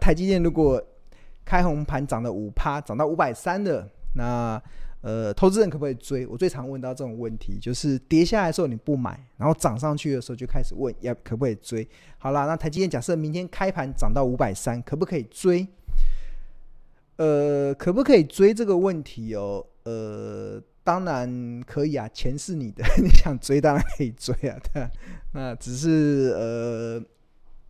台积电如果开红盘涨了五趴，涨到五百三的，那呃，投资人可不可以追？我最常问到这种问题，就是跌下来的时候你不买，然后涨上去的时候就开始问要可不可以追？好啦，那台积电假设明天开盘涨到五百三，可不可以追？呃，可不可以追这个问题哦？呃，当然可以啊，钱是你的，你想追当然可以追啊，对啊，那只是呃。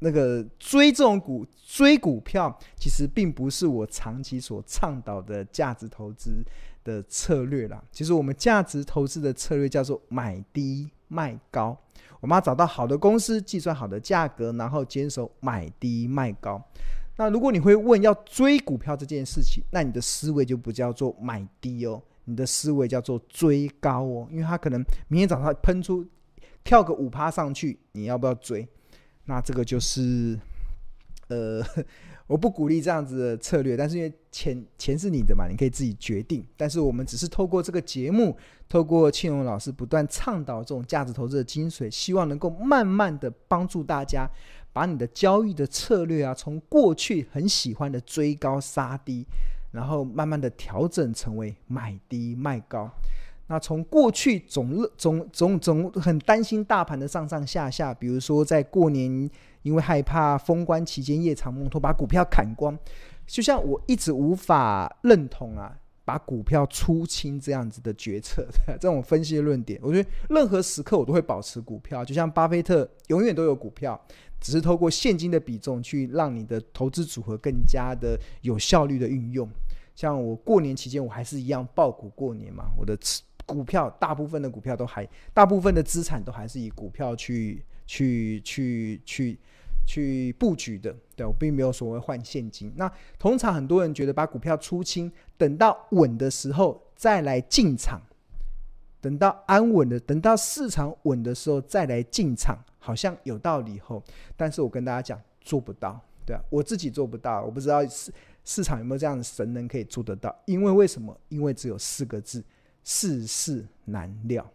那个追这种股追股票，其实并不是我长期所倡导的价值投资的策略啦。其实我们价值投资的策略叫做买低卖高。我们要找到好的公司，计算好的价格，然后坚守买低卖高。那如果你会问要追股票这件事情，那你的思维就不叫做买低哦，你的思维叫做追高哦，因为它可能明天早上喷出跳个五趴上去，你要不要追？那这个就是，呃，我不鼓励这样子的策略，但是因为钱钱是你的嘛，你可以自己决定。但是我们只是透过这个节目，透过庆荣老师不断倡导这种价值投资的精髓，希望能够慢慢的帮助大家，把你的交易的策略啊，从过去很喜欢的追高杀低，然后慢慢的调整成为买低卖高。那从过去总总总总很担心大盘的上上下下，比如说在过年因为害怕封关期间夜长梦多把股票砍光，就像我一直无法认同啊，把股票出清这样子的决策，这种分析论点，我觉得任何时刻我都会保持股票，就像巴菲特永远都有股票，只是透过现金的比重去让你的投资组合更加的有效率的运用。像我过年期间我还是一样抱股过年嘛，我的。股票大部分的股票都还，大部分的资产都还是以股票去去去去去布局的，对，我并没有所谓换现金。那通常很多人觉得把股票出清，等到稳的时候再来进场，等到安稳的，等到市场稳的时候再来进场，好像有道理后，但是我跟大家讲做不到，对啊，我自己做不到，我不知道市市场有没有这样的神能可以做得到，因为为什么？因为只有四个字。世事难料，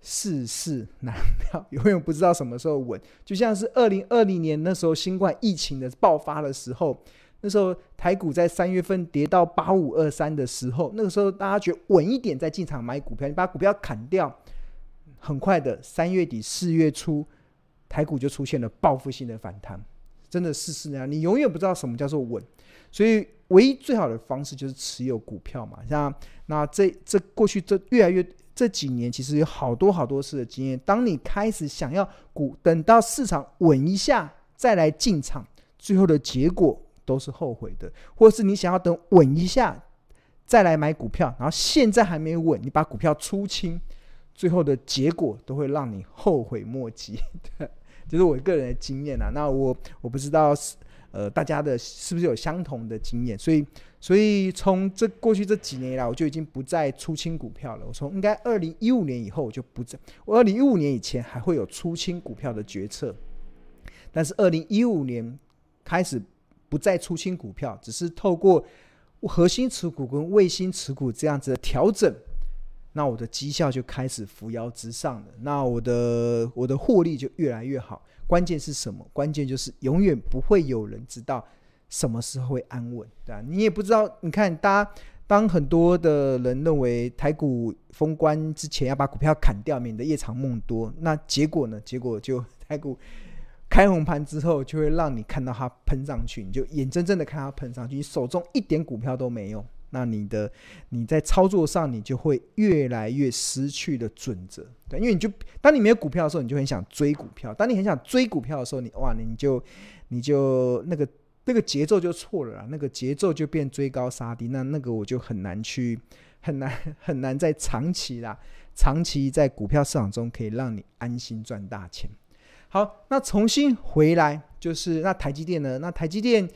世事难料，永远不知道什么时候稳。就像是二零二零年那时候新冠疫情的爆发的时候，那时候台股在三月份跌到八五二三的时候，那个时候大家觉得稳一点再进场买股票，你把股票砍掉，很快的三月底四月初，台股就出现了报复性的反弹。真的世事那样，你永远不知道什么叫做稳，所以唯一最好的方式就是持有股票嘛，像。那这这过去这越来越这几年，其实有好多好多次的经验。当你开始想要股，等到市场稳一下再来进场，最后的结果都是后悔的；或是你想要等稳一下再来买股票，然后现在还没稳，你把股票出清，最后的结果都会让你后悔莫及。对，就是我个人的经验啊。那我我不知道是。呃，大家的是不是有相同的经验？所以，所以从这过去这几年以来，我就已经不再出清股票了。我从应该二零一五年以后，我就不再。我二零一五年以前还会有出清股票的决策，但是二零一五年开始不再出清股票，只是透过核心持股跟卫星持股这样子的调整，那我的绩效就开始扶摇直上了。那我的我的获利就越来越好。关键是什么？关键就是永远不会有人知道什么时候会安稳，对吧？你也不知道。你看，大家当很多的人认为台股封关之前要把股票砍掉，免得夜长梦多，那结果呢？结果就台股开红盘之后，就会让你看到它喷上去，你就眼睁睁的看它喷上去，你手中一点股票都没有。那你的你在操作上，你就会越来越失去的准则，对，因为你就当你没有股票的时候，你就很想追股票；当你很想追股票的时候，你哇，你就你就那个那个节奏就错了啦，那个节奏就变追高杀低，那那个我就很难去很难很难在长期啦，长期在股票市场中可以让你安心赚大钱。好，那重新回来就是那台积电呢？那台积电。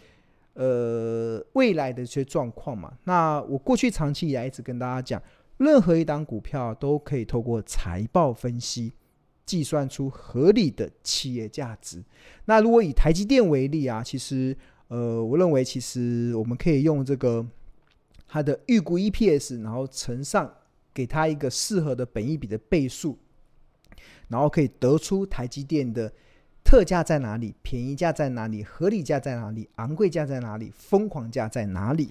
呃，未来的一些状况嘛，那我过去长期以来一直跟大家讲，任何一档股票都可以透过财报分析计算出合理的企业价值。那如果以台积电为例啊，其实呃，我认为其实我们可以用这个它的预估 EPS，然后乘上给它一个适合的本益比的倍数，然后可以得出台积电的。特价在哪里，便宜价在哪里，合理价在哪里，昂贵价在哪里，疯狂价在哪里？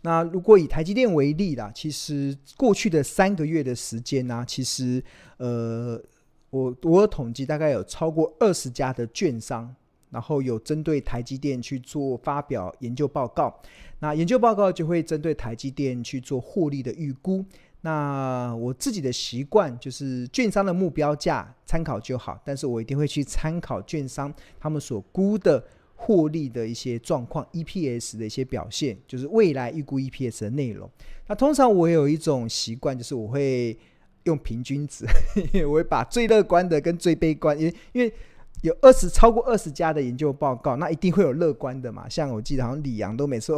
那如果以台积电为例啦，其实过去的三个月的时间呢、其实呃，我我统计，大概有超过二十家的券商，然后有针对台积电去做发表研究报告。那研究报告就会针对台积电去做获利的预估。那我自己的习惯就是，券商的目标价参考就好，但是我一定会去参考券商他们所估的。获利的一些状况，EPS 的一些表现，就是未来预估 EPS 的内容。那通常我有一种习惯，就是我会用平均值，我会把最乐观的跟最悲观，因为因为有二十超过二十家的研究报告，那一定会有乐观的嘛。像我记得好像李阳都每次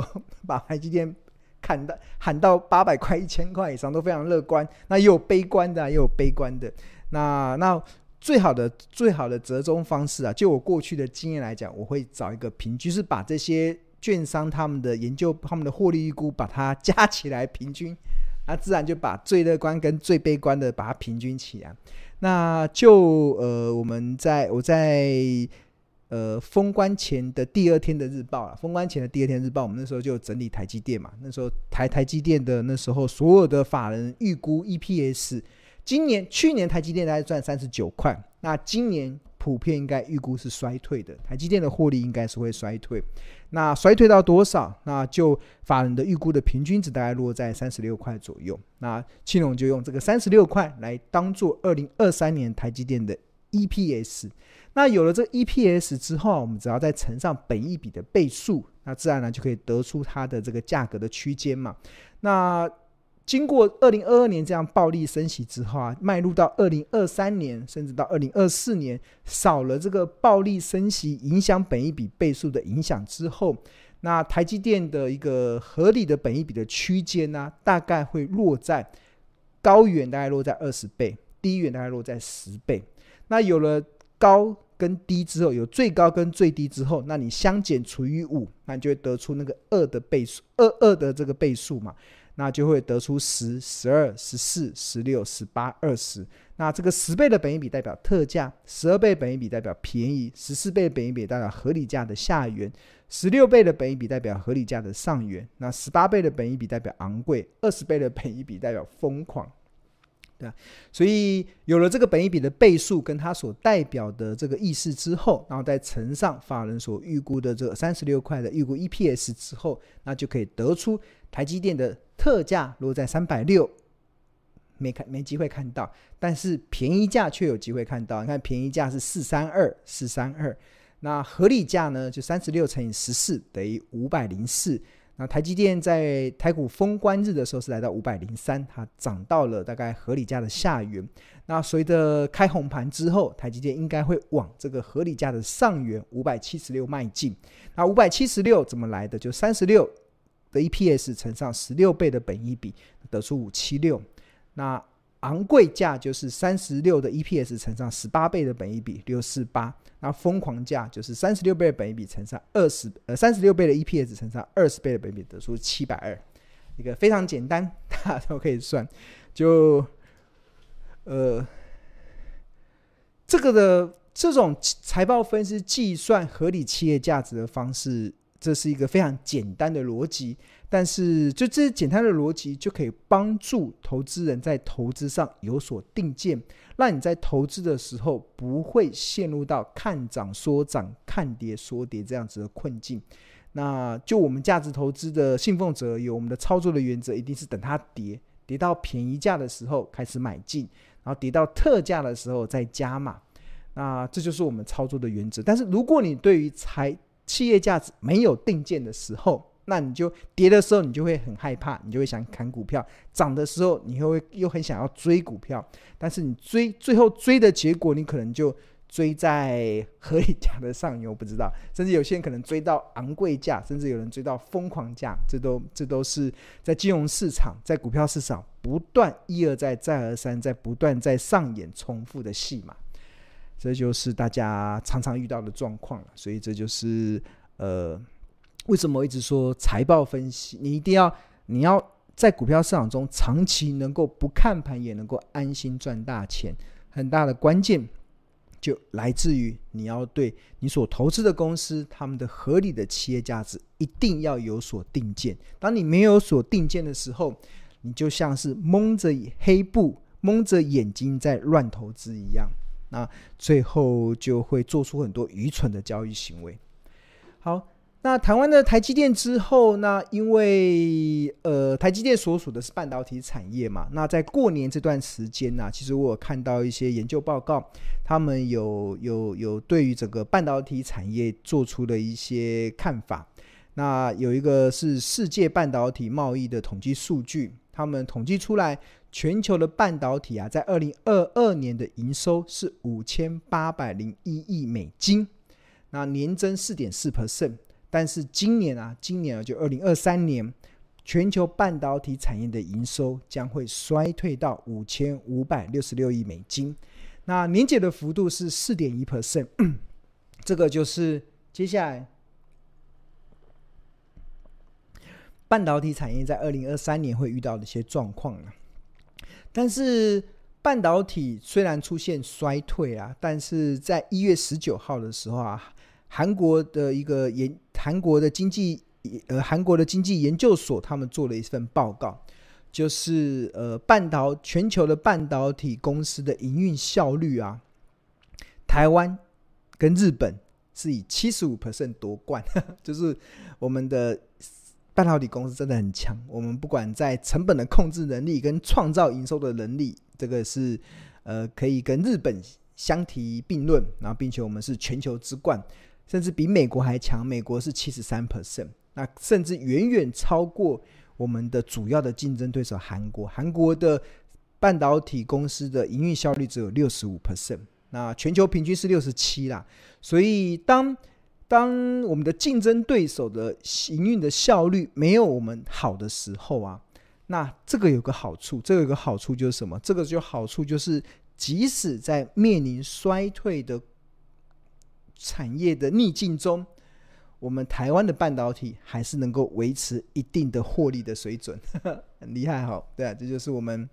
把台积电喊到喊到八百块、一千块以上都非常乐观，那也有悲观的，也有悲观的。那那。最好的最好的折中方式啊，就我过去的经验来讲，我会找一个平均，是把这些券商他们的研究、他们的获利预估，把它加起来平均，那自然就把最乐观跟最悲观的把它平均起来。那就呃，我们在我在呃封关前的第二天的日报啊，封关前的第二天日报，我们那时候就整理台积电嘛，那时候台台积电的那时候所有的法人预估 EPS。今年去年台积电大概赚三十九块，那今年普遍应该预估是衰退的，台积电的获利应该是会衰退。那衰退到多少？那就法人的预估的平均值大概落在三十六块左右。那庆隆就用这个三十六块来当做二零二三年台积电的 EPS。那有了这 EPS 之后，我们只要再乘上本一笔的倍数，那自然呢就可以得出它的这个价格的区间嘛。那经过二零二二年这样暴力升息之后啊，迈入到二零二三年，甚至到二零二四年，少了这个暴力升息影响本一笔倍数的影响之后，那台积电的一个合理的本一笔的区间呢，大概会落在高远大概落在二十倍，低远大概落在十倍。那有了高跟低之后，有最高跟最低之后，那你相减除以五，那你就会得出那个二的倍数，二二的这个倍数嘛。那就会得出十、十二、十四、十六、十八、二十。那这个十倍的本益比代表特价，十二倍本益比代表便宜，十四倍本益比代表合理价的下缘，十六倍的本益比代表合理价的上缘。那十八倍的本益比代表昂贵，二十倍的本益比代表疯狂。对啊，所以有了这个本益比的倍数跟它所代表的这个意思之后，然后再乘上法人所预估的这三十六块的预估 EPS 之后，那就可以得出台积电的。特价落在三百六，没看没机会看到，但是便宜价却有机会看到。你看便宜价是四三二四三二，那合理价呢？就三十六乘以十四等于五百零四。那台积电在台股封关日的时候是来到五百零三，它涨到了大概合理价的下缘。那随着开红盘之后，台积电应该会往这个合理价的上缘五百七十六迈进。那五百七十六怎么来的？就三十六。的 EPS 乘上十六倍的本益比，得出五七六。那昂贵价就是三十六的 EPS 乘上十八倍的本益比，六四八。那疯狂价就是三十六倍的本益比乘上二十呃三十六倍的 EPS 乘上二十倍的本益比，得出七百二。一个非常简单，大家都可以算。就呃这个的这种财报分析计算合理企业价值的方式。这是一个非常简单的逻辑，但是就这些简单的逻辑就可以帮助投资人在投资上有所定见，让你在投资的时候不会陷入到看涨说涨、看跌说跌这样子的困境。那就我们价值投资的信奉者有我们的操作的原则，一定是等它跌，跌到便宜价的时候开始买进，然后跌到特价的时候再加码。那这就是我们操作的原则。但是如果你对于财企业价值没有定见的时候，那你就跌的时候，你就会很害怕，你就会想砍股票；涨的时候，你又会又很想要追股票。但是你追最后追的结果，你可能就追在合理价的上游，不知道。甚至有些人可能追到昂贵价，甚至有人追到疯狂价，这都这都是在金融市场、在股票市场不断一而再、再而三、在不断在上演重复的戏码。这就是大家常常遇到的状况了，所以这就是呃，为什么一直说财报分析，你一定要你要在股票市场中长期能够不看盘也能够安心赚大钱，很大的关键就来自于你要对你所投资的公司，他们的合理的企业价值一定要有所定见。当你没有所定见的时候，你就像是蒙着黑布、蒙着眼睛在乱投资一样，那最后就会做出很多愚蠢的交易行为。好。那台湾的台积电之后，那因为呃台积电所属的是半导体产业嘛，那在过年这段时间呢、其实我有看到一些研究报告，他们有有有对于整个半导体产业做出了一些看法。那有一个是世界半导体贸易的统计数据，他们统计出来，全球的半导体啊，在二零二二年的营收是五千八百零一亿美金，那年增四点四 percent。但是今年啊，今年啊，就二零二三年，全球半导体产业的营收将会衰退到五千五百六十六亿美金，那年减的幅度是四点一 percent，这个就是接下来半导体产业在二零二三年会遇到的一些状况了。但是半导体虽然出现衰退啊，但是在一月十九号的时候啊。韩国的一个研，韩国的经济，呃，韩国的经济研究所，他们做了一份报告，就是呃，半导全球的半导体公司的营运效率啊，台湾跟日本是以七十五 percent 夺冠，就是我们的半导体公司真的很强，我们不管在成本的控制能力跟创造营收的能力，这个是呃可以跟日本相提并论，然后并且我们是全球之冠。甚至比美国还强，美国是七十三 percent，那甚至远远超过我们的主要的竞争对手韩国。韩国的半导体公司的营运效率只有六十五 percent，那全球平均是六十七啦。所以当当我们的竞争对手的营运的效率没有我们好的时候啊，那这个有个好处，这个有个好处就是什么？这个就好处就是，即使在面临衰退的。产业的逆境中，我们台湾的半导体还是能够维持一定的获利的水准，很厉害哈。对啊，这就是我们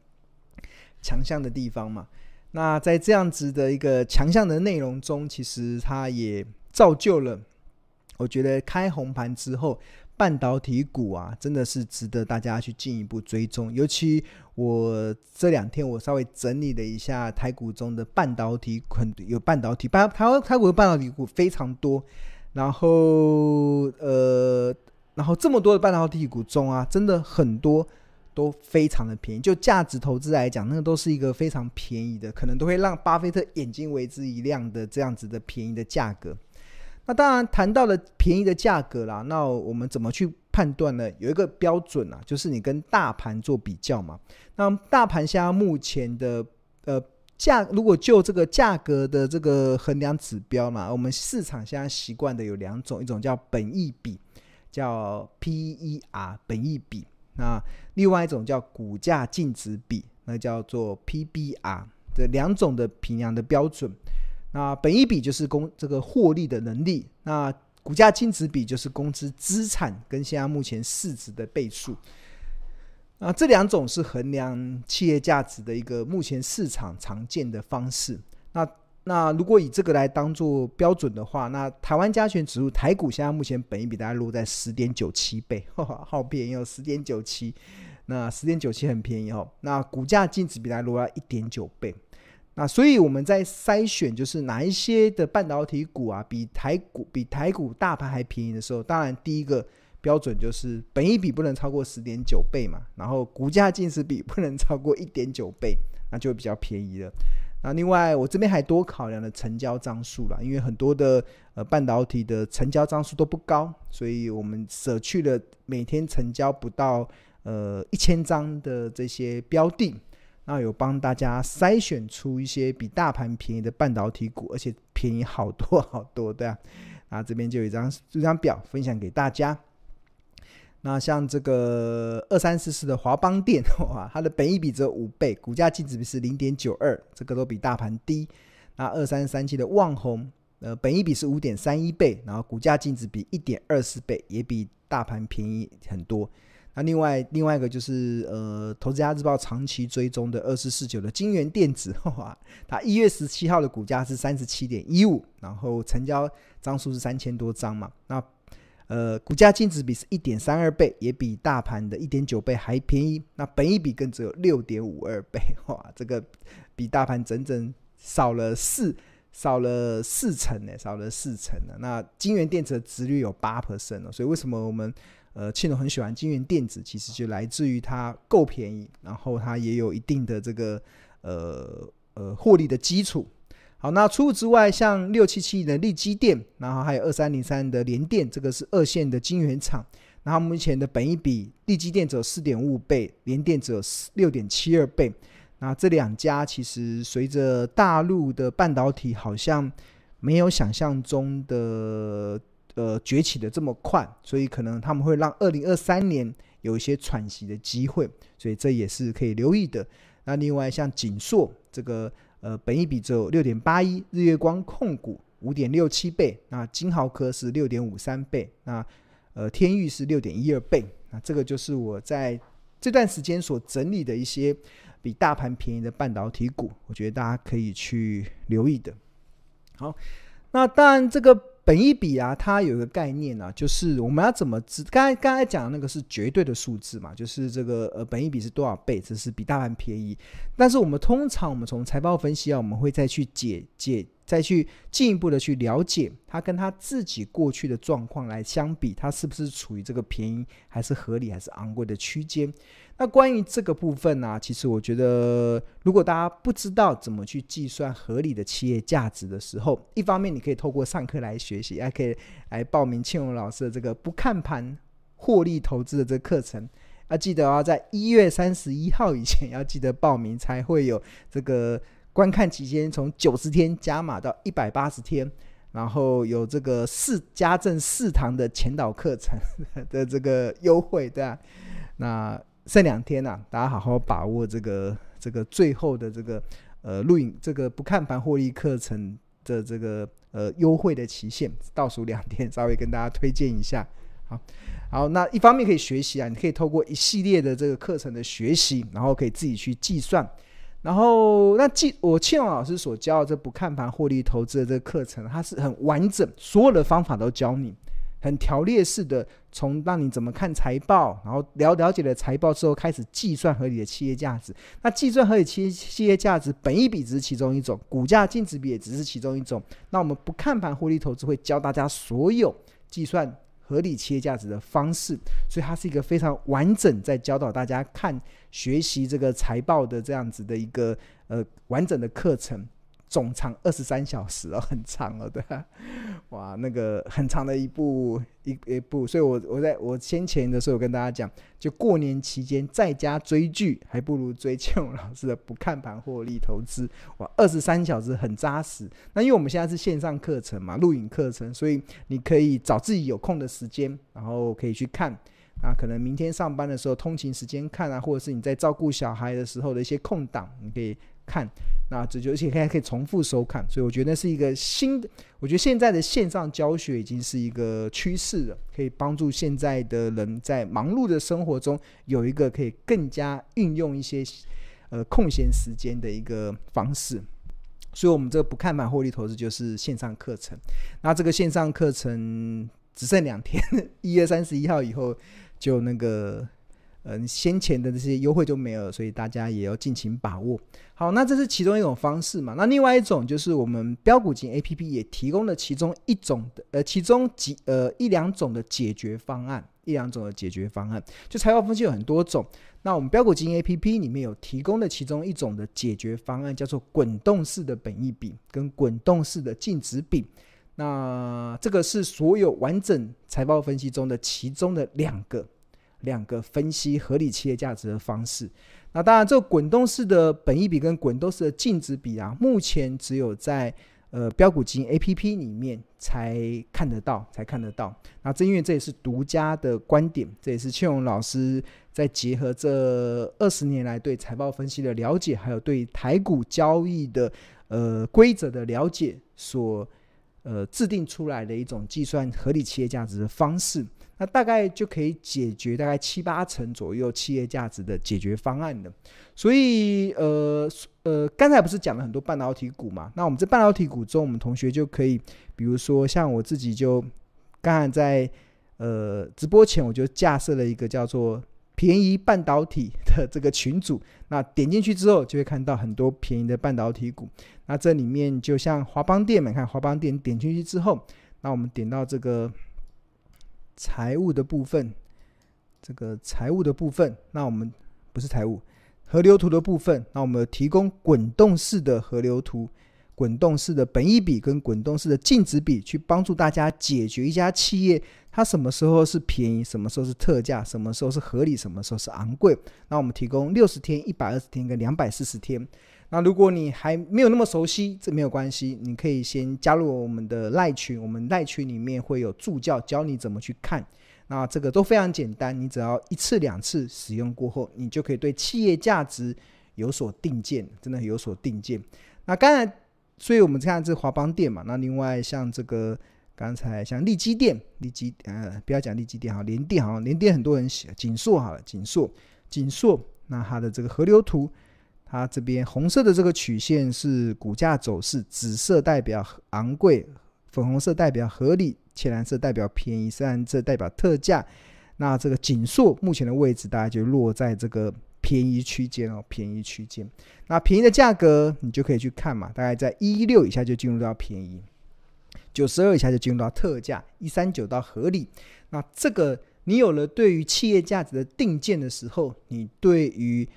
强项的地方嘛。那在这样子的一个强项的内容中，其实它也造就了，我觉得开红盘之后。半导体股啊，真的是值得大家去进一步追踪。尤其我这两天我稍微整理了一下台股中的半导体，很有半导体，台台湾台股的半导体股非常多。然后呃，然后这么多的半导体股中啊，真的很多都非常的便宜。就价值投资来讲，那个都是一个非常便宜的，可能都会让巴菲特眼睛为之一亮的这样子的便宜的价格。那当然谈到了便宜的价格啦，那我们怎么去判断呢？有一个标准啊，就是你跟大盘做比较嘛。那大盘现在目前的呃价，如果就这个价格的这个衡量指标嘛，我们市场现在习惯的有两种，一种叫本益比，叫 PER 本益比，那另外一种叫股价净值比，那叫做 PBR，这两种的评量的标准。那本益比就是公这个获利的能力，那股价净值比就是公司资产跟现在目前市值的倍数。那这两种是衡量企业价值的一个目前市场常见的方式。那那如果以这个来当做标准的话，那台湾加权指数台股现在目前本益比大概落在十点九七倍，呵呵，好便宜哦，十点九七。那十点九七很便宜哦。那股价净值比大概落在一点九倍。那所以我们在筛选，就是哪一些的半导体股啊，比台股比台股大盘还便宜的时候，当然第一个标准就是本益比不能超过十点九倍嘛，然后股价净值比不能超过一点九倍，那就比较便宜了。那另外我这边还多考量了成交张数啦，因为很多的呃半导体的成交张数都不高，所以我们舍去了每天成交不到呃一千张的这些标的。那有帮大家筛选出一些比大盘便宜的半导体股，而且便宜好多好多，对啊。那这边就有一张这张表分享给大家。那像这个二三四四的华邦电，哇，它的本益比只有五倍，股价净值比是零点九二，这个都比大盘低。那二三三七的旺宏，呃，本益比是五点三一倍，然后股价净值比一点二四倍，也比大盘便宜很多。那另外另外一个就是呃，投资家日报长期追踪的二四四九的金元电子，哇，它一月十七号的股价是三十七点一五，然后成交张数是三千多张嘛，那。呃，股价净值比是一点三二倍，也比大盘的一点九倍还便宜。那本益比更只有六点五二倍，哇，这个比大盘整整少了四少了四成呢，少了四成呢。那金元电子的值率有八 percent，所以为什么我们呃庆隆很喜欢金源电子？其实就来自于它够便宜，然后它也有一定的这个呃呃获利的基础。好，那除此之外，像六七七的力积电，然后还有二三零三的联电，这个是二线的晶圆厂。然后目前的本益比，力积电只有四点五五倍，联电只有六点七二倍。那这两家其实随着大陆的半导体好像没有想象中的呃崛起的这么快，所以可能他们会让二零二三年有一些喘息的机会，所以这也是可以留意的。那另外像景硕这个。呃，本益比只有六点八一，日月光控股五点六七倍，那金豪科是六点五三倍，那呃天域是六点一二倍，那这个就是我在这段时间所整理的一些比大盘便宜的半导体股，我觉得大家可以去留意的。好，那当然这个。本一比啊，它有一个概念啊，就是我们要怎么知？刚才刚才讲的那个是绝对的数字嘛，就是这个呃，本一比是多少倍，这是比大盘便宜。但是我们通常我们从财报分析啊，我们会再去解解。再去进一步的去了解他跟他自己过去的状况来相比，他是不是处于这个便宜还是合理还是昂贵的区间？那关于这个部分呢、其实我觉得，如果大家不知道怎么去计算合理的企业价值的时候，一方面你可以透过上课来学习，还可以来报名庆荣老师的这个不看盘获利投资的这个课程。要记得啊，在一月三十一号以前要记得报名，才会有这个。观看期间从九十天加码到一百八十天，然后有这个四加赠四堂的前导课程 的这个优惠，对啊，那剩两天呐、大家好好把握这个这个最后的这个呃录影这个不看盘获利课程的这个呃优惠的期限，倒数两天，稍微跟大家推荐一下。好，好，那一方面可以学习啊，你可以透过一系列的这个课程的学习，然后可以自己去计算。然后，那记我庆老师所教的这不看盘获利投资的这个课程，它是很完整，所有的方法都教你，很条列式的，从让你怎么看财报，然后了了解了财报之后，开始计算合理的企业价值。那计算合理企业企业价值，本益比只是其中一种，股价净值比也只是其中一种。那我们不看盘获利投资会教大家所有计算。合理企业价值的方式，所以它是一个非常完整，在教导大家看、学习这个财报的这样子的一个呃完整的课程。总长二十三小时哦，很长了，对？哇，那个很长的一部一一部，所以我我在我先前的时候跟大家讲，就过年期间在家追剧，还不如追庆老师的不看盘获利投资。哇，二十三小时很扎实。那因为我们现在是线上课程嘛，录影课程，所以你可以找自己有空的时间，然后可以去看。啊，可能明天上班的时候通勤时间看啊，或者是你在照顾小孩的时候的一些空档，你可以看。那这就而且还可以重复收看，所以我觉得那是一个新的。我觉得现在的线上教学已经是一个趋势了，可以帮助现在的人在忙碌的生活中有一个可以更加运用一些呃空闲时间的一个方式。所以，我们这个不看盘获利投资就是线上课程。那这个线上课程只剩两天，一月三十一号以后就那个。嗯，先前的这些优惠就没有了，所以大家也要尽情把握。好，那这是其中一种方式嘛？那另外一种就是我们标股金 APP 也提供了其中一种的，呃，其中几呃一两种的解决方案，一两种的解决方案。就财报分析有很多种，那我们标股金 APP 里面有提供的其中一种的解决方案，叫做滚动式的本益比跟滚动式的净值比。那这个是所有完整财报分析中的其中的两个。两个分析合理企业价值的方式。那当然，这个滚动式的本益比跟滚动式的净值比啊，目前只有在呃标股金 APP 里面才看得到，才看得到。那正因为这也是独家的观点，这也是庆荣老师在结合这二十年来对财报分析的了解，还有对台股交易的呃规则的了解所呃制定出来的一种计算合理企业价值的方式。那大概就可以解决大概七八成左右企业价值的解决方案的。所以，呃呃，刚才不是讲了很多半导体股嘛？那我们这半导体股中，我们同学就可以，比如说像我自己就刚才在呃直播前，我就架设了一个叫做。便宜半导体的这个群组，那点进去之后就会看到很多便宜的半导体股。那这里面就像华邦电，们看华邦电点进去之后，那我们点到这个财务的部分，这个财务的部分，那我们不是财务，河流图的部分，那我们提供滚动式的河流图。滚动式的本益比跟滚动式的净值比，去帮助大家解决一家企业它什么时候是便宜，什么时候是特价，什么时候是合理，什么时候是昂贵。那我们提供六十天、一百二十天跟两百四十天。那如果你还没有那么熟悉，这没有关系，你可以先加入我们的赖群，我们赖群里面会有助教教你怎么去看。那这个都非常简单，你只要一次两次使用过后，你就可以对企业价值有所定见，真的有所定见。那刚才。所以我们看这华邦电嘛，那另外像这个刚才像利基电、利基呃，不要讲利基电哈，联电好像联电很多人写，景硕好了，景硕景硕，那它的这个河流图，它这边红色的这个曲线是股价走势，紫色代表昂贵，粉红色代表合理，浅蓝色代表便宜，深蓝色代表特价。那这个景硕目前的位置大概就落在这个。便宜区间哦，便宜区间，那便宜的价格你就可以去看嘛，大概在一六以下就进入到便宜，九十二以下就进入到特价，一三九到合理。那这个你有了对于企业价值的定见的时候，你对于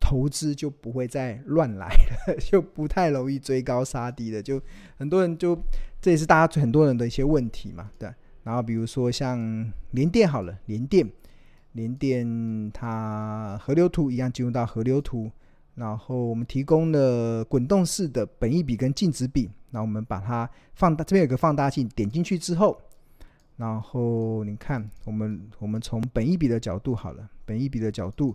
投资就不会再乱来了，就不太容易追高杀低的。就很多人就这也是大家很多人的一些问题嘛，对。然后比如说像联电好了，联电。联电它河流图一样进入到河流图，然后我们提供了滚动式的本益比跟净值比，那我们把它放大，这边有个放大镜，点进去之后，然后你看我们我们从本益比的角度好了，本益比的角度，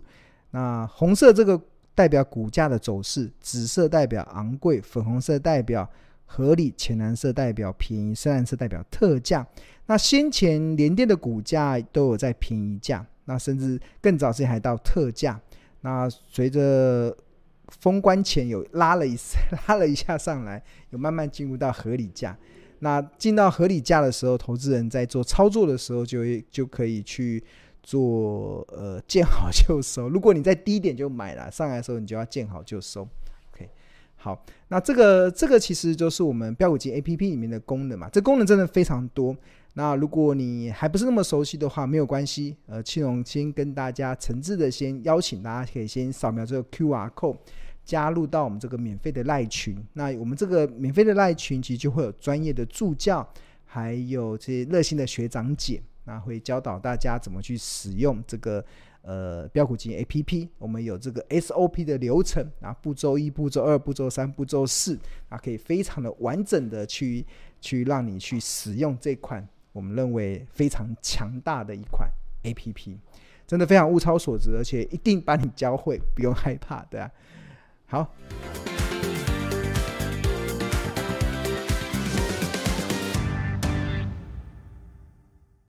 那红色这个代表股价的走势，紫色代表昂贵，粉红色代表合理，浅蓝色代表便宜，深蓝色代表特价。那先前联电的股价都有在便宜价。那甚至更早之前还到特价，那随着封关前有拉了一 拉了一下上来，有慢慢进入到合理价。那进到合理价的时候，投资人在做操作的时候就会就可以去做呃见好就收。如果你在低点就买了，上来的时候你就要见好就收。OK，好，那这个这个其实就是我们标股金 APP 里面的功能嘛，这功能真的非常多。那如果你还不是那么熟悉的话，没有关系。呃，庆隆先跟大家诚挚的先邀请大家，可以先扫描这个 QR code，加入到我们这个免费的赖群。那我们这个免费的赖群，其实就会有专业的助教，还有这些热心的学长姐，那会教导大家怎么去使用这个呃标股金 APP。我们有这个 SOP 的流程，啊，步骤一、步骤二、步骤三、步骤四，啊，可以非常的完整的去去让你去使用这款。我们认为非常强大的一款 APP，真的非常物超所值，而且一定把你教会，不用害怕，对啊。好。